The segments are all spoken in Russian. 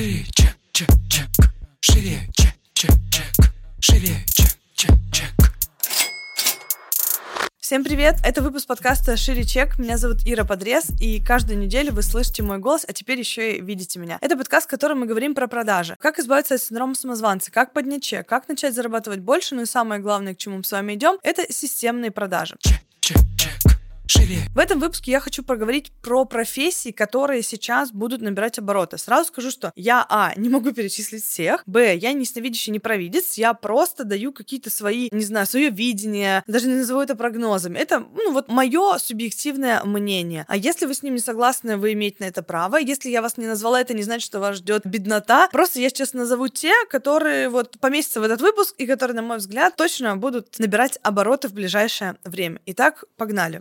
Шире, чек, чек, чек. Шире, чек, чек, чек. Шире, чек, чек, чек. Всем привет! Это выпуск подкаста «Шире чек». Меня зовут Ира Подрез, и каждую неделю вы слышите мой голос, а теперь еще и видите меня. Это подкаст, в котором мы говорим про продажи. Как избавиться от синдрома самозванца, как поднять чек, как начать зарабатывать больше, ну и самое главное, к чему мы с вами идем, это системные продажи. Чек, чек, чек. Шире. В этом выпуске я хочу поговорить про профессии, которые сейчас будут набирать обороты. Сразу скажу, что я, а, не могу перечислить всех, б, я не сновидящий, не провидец, я просто даю какие-то свои, не знаю, свое видение, даже не назову это прогнозами. Это, ну, вот мое субъективное мнение. А если вы с ним не согласны, вы имеете на это право. Если я вас не назвала, это не значит, что вас ждет беднота. Просто я сейчас назову те, которые вот поместятся в этот выпуск и которые, на мой взгляд, точно будут набирать обороты в ближайшее время. Итак, погнали.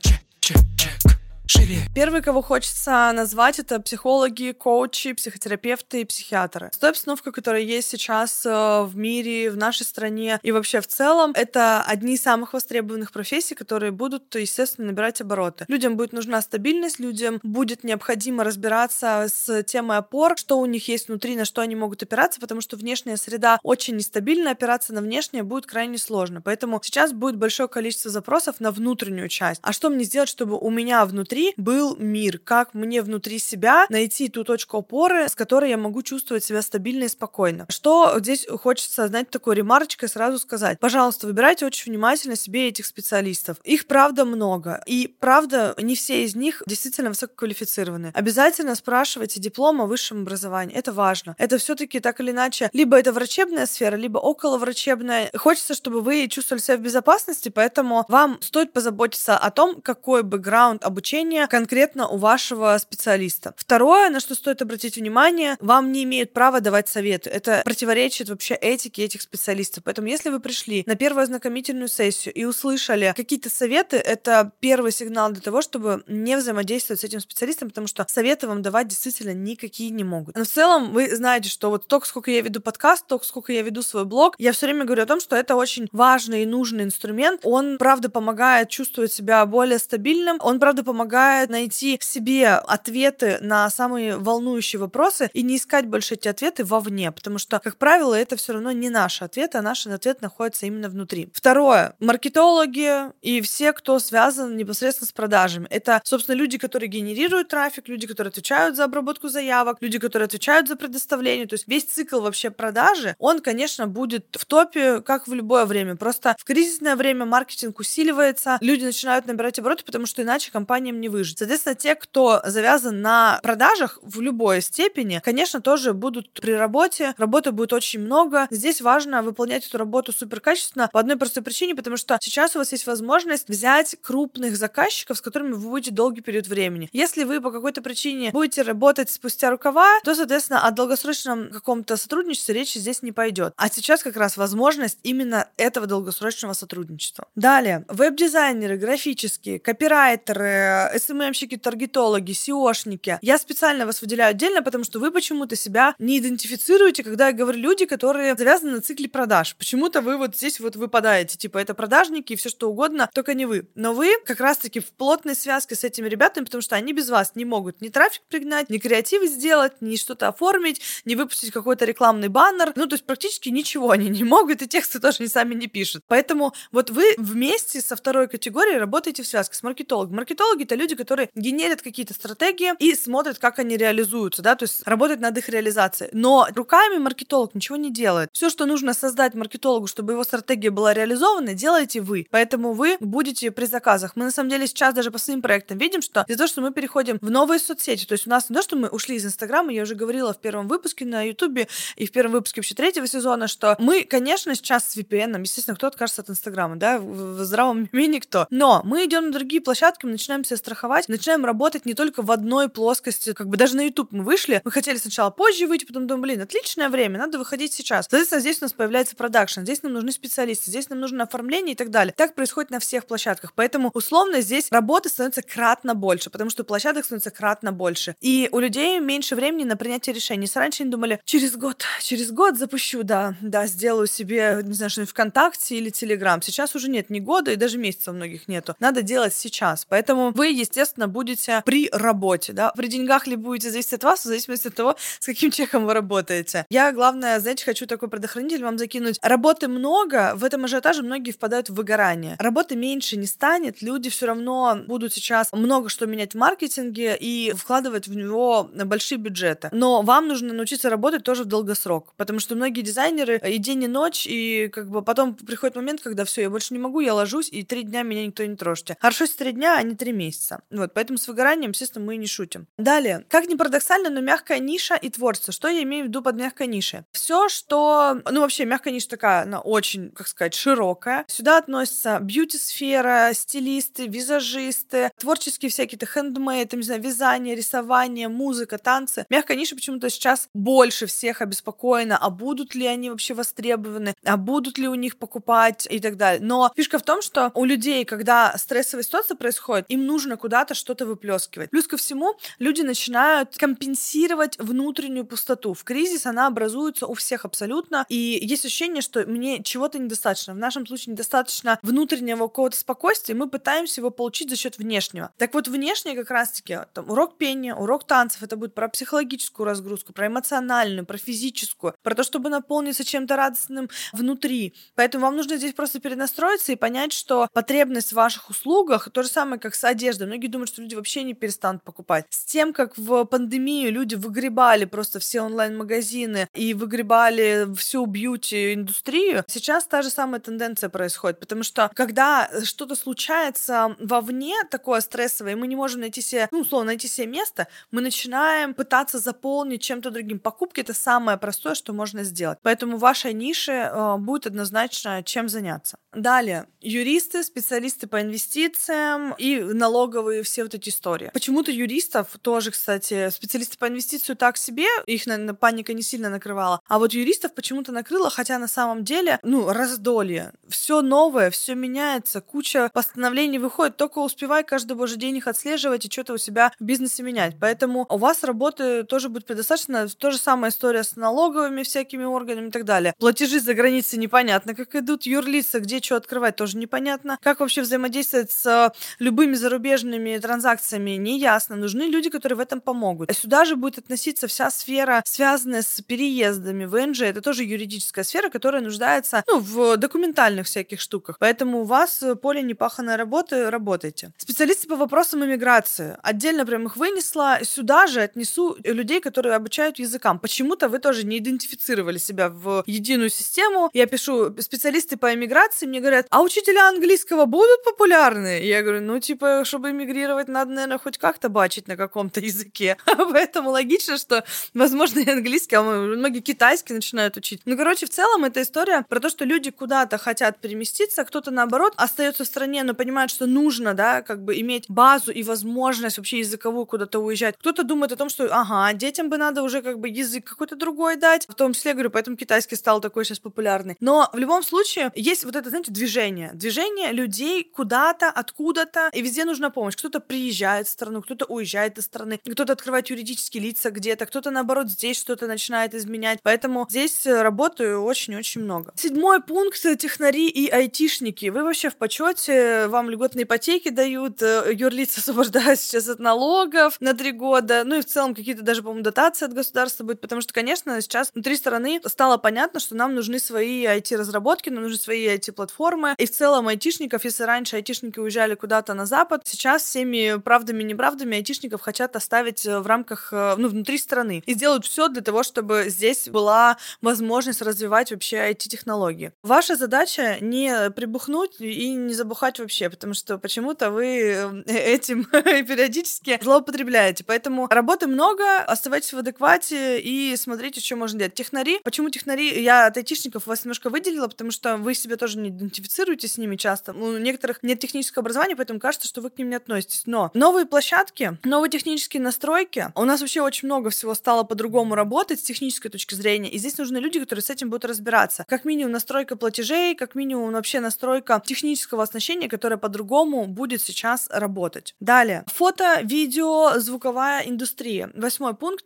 Чек, чек, чек. Шире. Первый, кого хочется назвать, это психологи, коучи, психотерапевты и психиатры. С той обстановкой, которая есть сейчас э, в мире, в нашей стране и вообще в целом, это одни из самых востребованных профессий, которые будут, естественно, набирать обороты. Людям будет нужна стабильность, людям будет необходимо разбираться с темой опор, что у них есть внутри, на что они могут опираться, потому что внешняя среда очень нестабильна, опираться на внешнее будет крайне сложно. Поэтому сейчас будет большое количество запросов на внутреннюю часть. А что мне сделать, чтобы у меня внутри был мир, как мне внутри себя найти ту точку опоры, с которой я могу чувствовать себя стабильно и спокойно. Что здесь хочется, знаете, такой ремарочкой сразу сказать. Пожалуйста, выбирайте очень внимательно себе этих специалистов. Их, правда, много. И, правда, не все из них действительно высококвалифицированы. Обязательно спрашивайте диплом о высшем образовании. Это важно. Это все таки так или иначе, либо это врачебная сфера, либо околоврачебная. Хочется, чтобы вы чувствовали себя в безопасности, поэтому вам стоит позаботиться о том, какой бэкграунд обучения решение конкретно у вашего специалиста. Второе, на что стоит обратить внимание, вам не имеют права давать советы. Это противоречит вообще этике этих специалистов. Поэтому если вы пришли на первую ознакомительную сессию и услышали какие-то советы, это первый сигнал для того, чтобы не взаимодействовать с этим специалистом, потому что советы вам давать действительно никакие не могут. Но в целом вы знаете, что вот только сколько я веду подкаст, только сколько я веду свой блог, я все время говорю о том, что это очень важный и нужный инструмент. Он, правда, помогает чувствовать себя более стабильным, он, правда, помогает помогает найти себе ответы на самые волнующие вопросы и не искать больше эти ответы вовне, потому что, как правило, это все равно не наши ответы, а наш ответ находится именно внутри. Второе. Маркетологи и все, кто связан непосредственно с продажами. Это, собственно, люди, которые генерируют трафик, люди, которые отвечают за обработку заявок, люди, которые отвечают за предоставление. То есть весь цикл вообще продажи, он, конечно, будет в топе, как в любое время. Просто в кризисное время маркетинг усиливается, люди начинают набирать обороты, потому что иначе компаниям не выжить. Соответственно, те, кто завязан на продажах в любой степени, конечно, тоже будут при работе. Работы будет очень много. Здесь важно выполнять эту работу супер качественно по одной простой причине, потому что сейчас у вас есть возможность взять крупных заказчиков, с которыми вы будете долгий период времени. Если вы по какой-то причине будете работать спустя рукава, то, соответственно, о долгосрочном каком-то сотрудничестве речи здесь не пойдет. А сейчас как раз возможность именно этого долгосрочного сотрудничества. Далее, веб-дизайнеры, графические, копирайтеры, СММщики, таргетологи, SEOшники. Я специально вас выделяю отдельно, потому что вы почему-то себя не идентифицируете, когда я говорю люди, которые завязаны на цикле продаж. Почему-то вы вот здесь вот выпадаете, типа это продажники и все что угодно, только не вы. Но вы как раз-таки в плотной связке с этими ребятами, потому что они без вас не могут ни трафик пригнать, ни креативы сделать, ни что-то оформить, ни выпустить какой-то рекламный баннер. Ну, то есть практически ничего они не могут, и тексты тоже они сами не пишут. Поэтому вот вы вместе со второй категорией работаете в связке с маркетологом. Маркетологи — это люди, которые генерят какие-то стратегии и смотрят, как они реализуются, да, то есть работают над их реализацией. Но руками маркетолог ничего не делает. Все, что нужно создать маркетологу, чтобы его стратегия была реализована, делаете вы. Поэтому вы будете при заказах. Мы на самом деле сейчас даже по своим проектам видим, что из-за того, что мы переходим в новые соцсети, то есть у нас не то, что мы ушли из Инстаграма, я уже говорила в первом выпуске на Ютубе и в первом выпуске вообще третьего сезона, что мы, конечно, сейчас с VPN, естественно, кто откажется от Инстаграма, да, в здравом уме никто. Но мы идем на другие площадки, мы начинаем себя страховать, начинаем работать не только в одной плоскости. Как бы даже на YouTube мы вышли, мы хотели сначала позже выйти, потом думаем, блин, отличное время, надо выходить сейчас. Соответственно, здесь у нас появляется продакшн, здесь нам нужны специалисты, здесь нам нужно оформление и так далее. Так происходит на всех площадках. Поэтому условно здесь работы становится кратно больше, потому что площадок становится кратно больше. И у людей меньше времени на принятие решений. Раньше они думали, через год, через год запущу, да, да, сделаю себе, не знаю, что-нибудь ВКонтакте или Телеграм. Сейчас уже нет ни года и даже месяца у многих нету. Надо делать сейчас. Поэтому вы естественно, будете при работе, да. При деньгах ли будете зависеть от вас, в зависимости от того, с каким чеком вы работаете. Я, главное, знаете, хочу такой предохранитель вам закинуть. Работы много, в этом ажиотаже многие впадают в выгорание. Работы меньше не станет, люди все равно будут сейчас много что менять в маркетинге и вкладывать в него большие бюджеты. Но вам нужно научиться работать тоже в долгосрок, потому что многие дизайнеры и день, и ночь, и как бы потом приходит момент, когда все, я больше не могу, я ложусь, и три дня меня никто не трожьте. Хорошо, если три дня, а не три месяца. Вот, поэтому с выгоранием, естественно, мы не шутим. Далее, как ни парадоксально, но мягкая ниша и творчество. Что я имею в виду под мягкой нишей? Все, что... Ну, вообще, мягкая ниша такая, она очень, как сказать, широкая. Сюда относятся бьюти-сфера, стилисты, визажисты, творческие всякие-то хендмейд, не знаю, вязание, рисование, музыка, танцы. Мягкая ниша почему-то сейчас больше всех обеспокоена, а будут ли они вообще востребованы, а будут ли у них покупать и так далее. Но фишка в том, что у людей, когда стрессовая ситуация происходит, им нужно куда-то что-то выплескивать. Плюс ко всему, люди начинают компенсировать внутреннюю пустоту. В кризис она образуется у всех абсолютно, и есть ощущение, что мне чего-то недостаточно. В нашем случае недостаточно внутреннего какого-то спокойствия, мы пытаемся его получить за счет внешнего. Так вот, внешнее как раз-таки там, урок пения, урок танцев, это будет про психологическую разгрузку, про эмоциональную, про физическую, про то, чтобы наполниться чем-то радостным внутри. Поэтому вам нужно здесь просто перенастроиться и понять, что потребность в ваших услугах то же самое, как с одеждой. Многие думают, что люди вообще не перестанут покупать. С тем, как в пандемию люди выгребали просто все онлайн-магазины и выгребали всю бьюти-индустрию, сейчас та же самая тенденция происходит. Потому что когда что-то случается вовне, такое стрессовое, и мы не можем найти себе, ну, условно, найти себе место, мы начинаем пытаться заполнить чем-то другим. Покупки — это самое простое, что можно сделать. Поэтому вашей нише э, будет однозначно чем заняться. Далее, юристы, специалисты по инвестициям и налоговые все вот эти истории. Почему-то юристов тоже, кстати, специалисты по инвестицию так себе, их, наверное, паника не сильно накрывала, а вот юристов почему-то накрыло, хотя на самом деле, ну, раздолье. Все новое, все меняется, куча постановлений выходит, только успевай каждый божий день их отслеживать и что-то у себя в бизнесе менять. Поэтому у вас работы тоже будет предостаточно. То же самая история с налоговыми всякими органами и так далее. Платежи за границей непонятно, как идут, юрлица, где что открывать, тоже непонятно. Как вообще взаимодействовать с э, любыми зарубежными транзакциями, не ясно. Нужны люди, которые в этом помогут. А сюда же будет относиться вся сфера, связанная с переездами. ВНЖ — это тоже юридическая сфера, которая нуждается ну, в документальных всяких штуках. Поэтому у вас поле непаханной работы, работайте. Специалисты по вопросам иммиграции. Отдельно прям их вынесла. Сюда же отнесу людей, которые обучают языкам. Почему-то вы тоже не идентифицировали себя в единую систему. Я пишу специалисты по иммиграции, мне говорят, а учителя английского будут популярны? Я говорю, ну, типа, чтобы эмигрировать, надо, наверное, хоть как-то бачить на каком-то языке. Поэтому логично, что, возможно, и английский, а многие китайский начинают учить. Ну, короче, в целом, это история про то, что люди куда-то хотят переместиться, кто-то, наоборот, остается в стране, но понимает, что нужно, да, как бы иметь базу и возможность вообще языковую куда-то уезжать. Кто-то думает о том, что, ага, детям бы надо уже как бы язык какой-то другой дать. В том числе, говорю, поэтому китайский стал такой сейчас популярный. Но в любом случае есть вот это, знаете, движение. Движение людей куда-то, откуда-то, и везде нужна помощь. Кто-то приезжает в страну, кто-то уезжает из страны, кто-то открывает юридические лица где-то, кто-то, наоборот, здесь что-то начинает изменять. Поэтому здесь работаю очень-очень много. Седьмой пункт — технари и айтишники. Вы вообще в почете, вам льготные ипотеки дают, э, юрлица освобождают сейчас от налогов на три года, ну и в целом какие-то даже, по-моему, дотации от государства будет, потому что, конечно, сейчас внутри страны стало понятно, что нам нужны свои IT-разработки, нам нужны свои IT-платформы, и в целом айтишников, если раньше айтишники уезжали куда-то на Запад, сейчас всеми правдами и неправдами айтишников хотят оставить э, в рамках, э, ну, внутри страны и сделают все для того, чтобы здесь была возможность развивать вообще IT-технологии. Ваша задача не прибухнуть и не забухать вообще, потому что почему-то вы э, этим периодически злоупотребляете. Поэтому работы много, оставайтесь в адеквате и смотрите, что можно делать. Технари. Почему технари? Я от айтишников вас немножко выделила, потому что вы себя тоже не идентифицируете с ними часто. У некоторых нет технического образования, поэтому кажется, что вы к ним не относитесь. Но новые площадки, новые технические настройки, у нас вообще очень много всего стало по-другому работать с технической точки зрения, и здесь нужны люди, которые с этим будут разбираться. Как минимум настройка платежей, как минимум вообще настройка технического оснащения, которое по-другому будет сейчас работать. Далее. Фото, видео, звуковая индустрия. Восьмой пункт.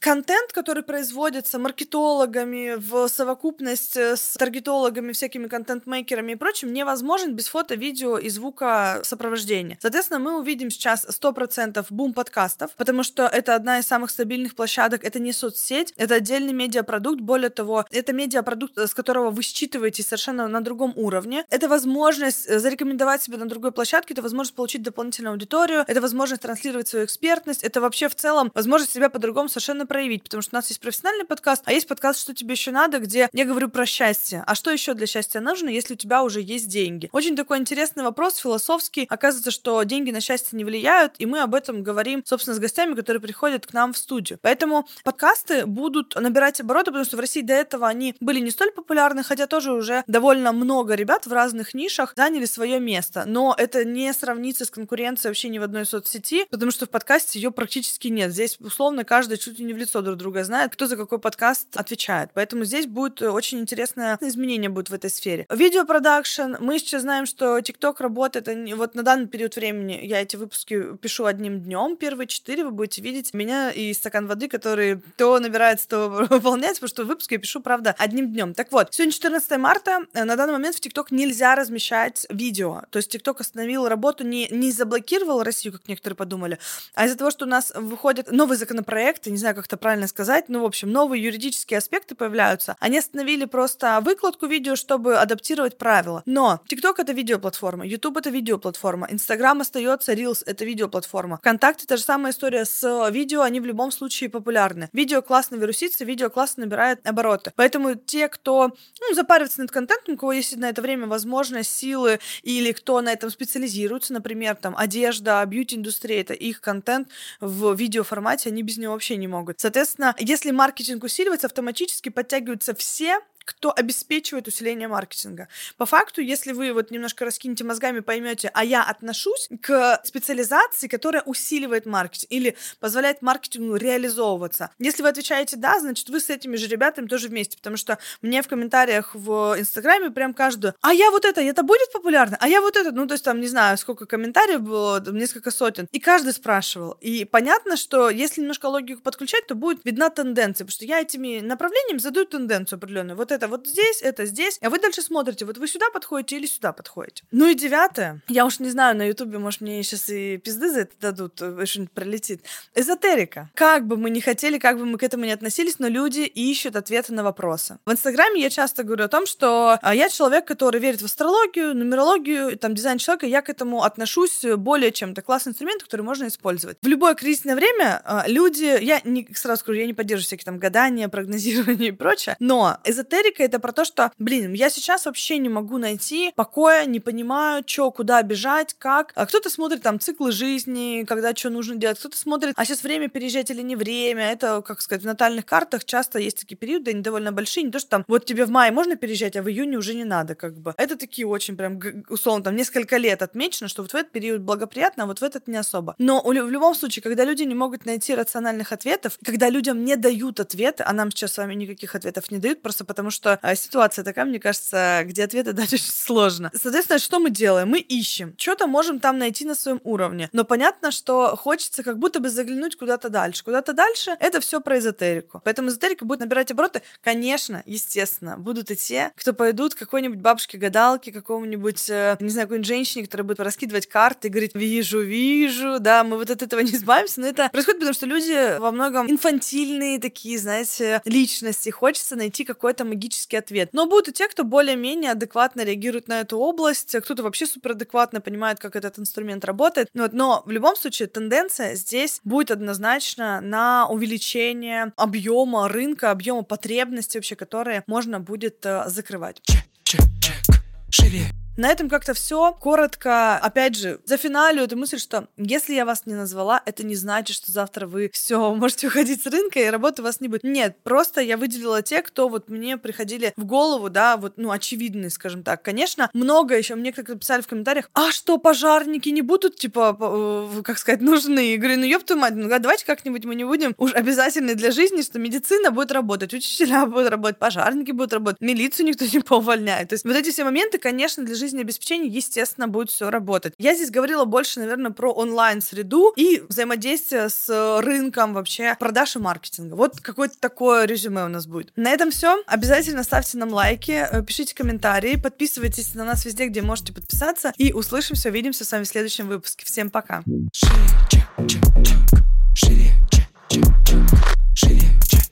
Контент, который производится маркетологами в совокупность с таргетологами, всякими контент-мейкерами и прочим, невозможен без фото, видео и звука сопровождения. Соответственно, Соответственно, мы увидим сейчас 100% бум подкастов, потому что это одна из самых стабильных площадок, это не соцсеть, это отдельный медиапродукт, более того, это медиапродукт, с которого вы считываете совершенно на другом уровне. Это возможность э, зарекомендовать себя на другой площадке, это возможность получить дополнительную аудиторию, это возможность транслировать свою экспертность, это вообще в целом возможность себя по-другому совершенно проявить, потому что у нас есть профессиональный подкаст, а есть подкаст «Что тебе еще надо», где я говорю про счастье. А что еще для счастья нужно, если у тебя уже есть деньги? Очень такой интересный вопрос, философский. Оказывается, что деньги на счастье не влияют, и мы об этом говорим, собственно, с гостями, которые приходят к нам в студию. Поэтому подкасты будут набирать обороты, потому что в России до этого они были не столь популярны, хотя тоже уже довольно много ребят в разных нишах заняли свое место. Но это не сравнится с конкуренцией вообще ни в одной соцсети, потому что в подкасте ее практически нет. Здесь, условно, каждый чуть ли не в лицо друг друга знает, кто за какой подкаст отвечает. Поэтому здесь будет очень интересное изменение будет в этой сфере. Видеопродакшн. Мы сейчас знаем, что TikTok работает. Вот на данный период времени я эти выпуски пишу одним днем. Первые четыре вы будете видеть меня и стакан воды, который то набирается, то выполняется, потому что выпуски я пишу, правда, одним днем. Так вот, сегодня 14 марта. На данный момент в TikTok нельзя размещать видео. То есть TikTok остановил работу, не, не заблокировал Россию, как некоторые подумали, а из-за того, что у нас выходят новые законопроекты, не знаю, как это правильно сказать, ну, в общем, новые юридические аспекты появляются, они остановили просто выкладку видео, чтобы адаптировать правила. Но TikTok — это видеоплатформа, YouTube — это видеоплатформа, Instagram остается, Reels — это видеоплатформа. ВКонтакте — та же самая история с видео, они в любом случае популярны. Видео классно вирусится, видео классно набирает обороты. Поэтому те, кто ну, запаривается над контентом, у кого есть на это время возможность, силы, или кто на этом специализируется, например, там, одежда, бьюти-индустрия, это их контент в видеоформате, они без него вообще не могут. Соответственно, если маркетинг усиливается, автоматически подтягиваются все кто обеспечивает усиление маркетинга. По факту, если вы вот немножко раскинете мозгами, поймете, а я отношусь к специализации, которая усиливает маркетинг или позволяет маркетингу реализовываться. Если вы отвечаете да, значит вы с этими же ребятами тоже вместе, потому что мне в комментариях в Инстаграме прям каждую, а я вот это, это будет популярно, а я вот это, ну то есть там не знаю, сколько комментариев было, несколько сотен, и каждый спрашивал. И понятно, что если немножко логику подключать, то будет видна тенденция, потому что я этими направлениями задаю тенденцию определенную. Вот это вот здесь, это здесь, а вы дальше смотрите, вот вы сюда подходите или сюда подходите. Ну и девятое, я уж не знаю, на Ютубе, может, мне сейчас и пизды за это дадут, э, что-нибудь пролетит. Эзотерика. Как бы мы ни хотели, как бы мы к этому не относились, но люди ищут ответы на вопросы. В Инстаграме я часто говорю о том, что а, я человек, который верит в астрологию, нумерологию, там, дизайн человека, я к этому отношусь более чем. Это классный инструмент, который можно использовать. В любое кризисное время а, люди, я не, сразу скажу, я не поддерживаю всякие там гадания, прогнозирования и прочее, но эзотерика эзотерика это про то, что, блин, я сейчас вообще не могу найти покоя, не понимаю, что, куда бежать, как. А кто-то смотрит там циклы жизни, когда что нужно делать, кто-то смотрит, а сейчас время переезжать или не время. Это, как сказать, в натальных картах часто есть такие периоды, они довольно большие, не то, что там вот тебе в мае можно переезжать, а в июне уже не надо, как бы. Это такие очень прям, условно, там несколько лет отмечено, что вот в этот период благоприятно, а вот в этот не особо. Но в любом случае, когда люди не могут найти рациональных ответов, когда людям не дают ответы, а нам сейчас с вами никаких ответов не дают, просто потому что а, ситуация такая, мне кажется, где ответы дать очень сложно. Соответственно, что мы делаем? Мы ищем. Что-то можем там найти на своем уровне. Но понятно, что хочется как будто бы заглянуть куда-то дальше. Куда-то дальше это все про эзотерику. Поэтому эзотерика будет набирать обороты. Конечно, естественно, будут и те, кто пойдут к какой-нибудь бабушке-гадалке, какому-нибудь, э, не знаю, какой-нибудь женщине, которая будет раскидывать карты и говорить, вижу, вижу, да, мы вот от этого не избавимся. Но это происходит, потому что люди во многом инфантильные такие, знаете, личности. Хочется найти какой-то магический ответ. Но будут и те, кто более-менее адекватно реагирует на эту область, кто-то вообще суперадекватно понимает, как этот инструмент работает. Вот. Но в любом случае тенденция здесь будет однозначно на увеличение объема рынка, объема потребностей вообще, которые можно будет э, закрывать. Чек, чек, чек. Шире, на этом как-то все. Коротко, опять же, за финалю эту мысль, что если я вас не назвала, это не значит, что завтра вы все можете уходить с рынка и работы у вас не будет. Нет, просто я выделила те, кто вот мне приходили в голову, да, вот, ну, очевидные, скажем так. Конечно, много еще мне как-то писали в комментариях, а что, пожарники не будут, типа, э, как сказать, нужны? И говорю, ну, ёб твою мать, ну, давайте как-нибудь мы не будем уж обязательны для жизни, что медицина будет работать, учителя будут работать, пожарники будут работать, милицию никто не поувольняет. То есть вот эти все моменты, конечно, для жизнеобеспечения, естественно, будет все работать. Я здесь говорила больше, наверное, про онлайн-среду и взаимодействие с рынком вообще продаж и маркетинга. Вот какое-то такое резюме у нас будет. На этом все. Обязательно ставьте нам лайки, э, пишите комментарии, подписывайтесь на нас везде, где можете подписаться. И услышимся, увидимся с вами в следующем выпуске. Всем пока. Шире, чек, чек, чек. Шире, чек, чек. Шире, чек.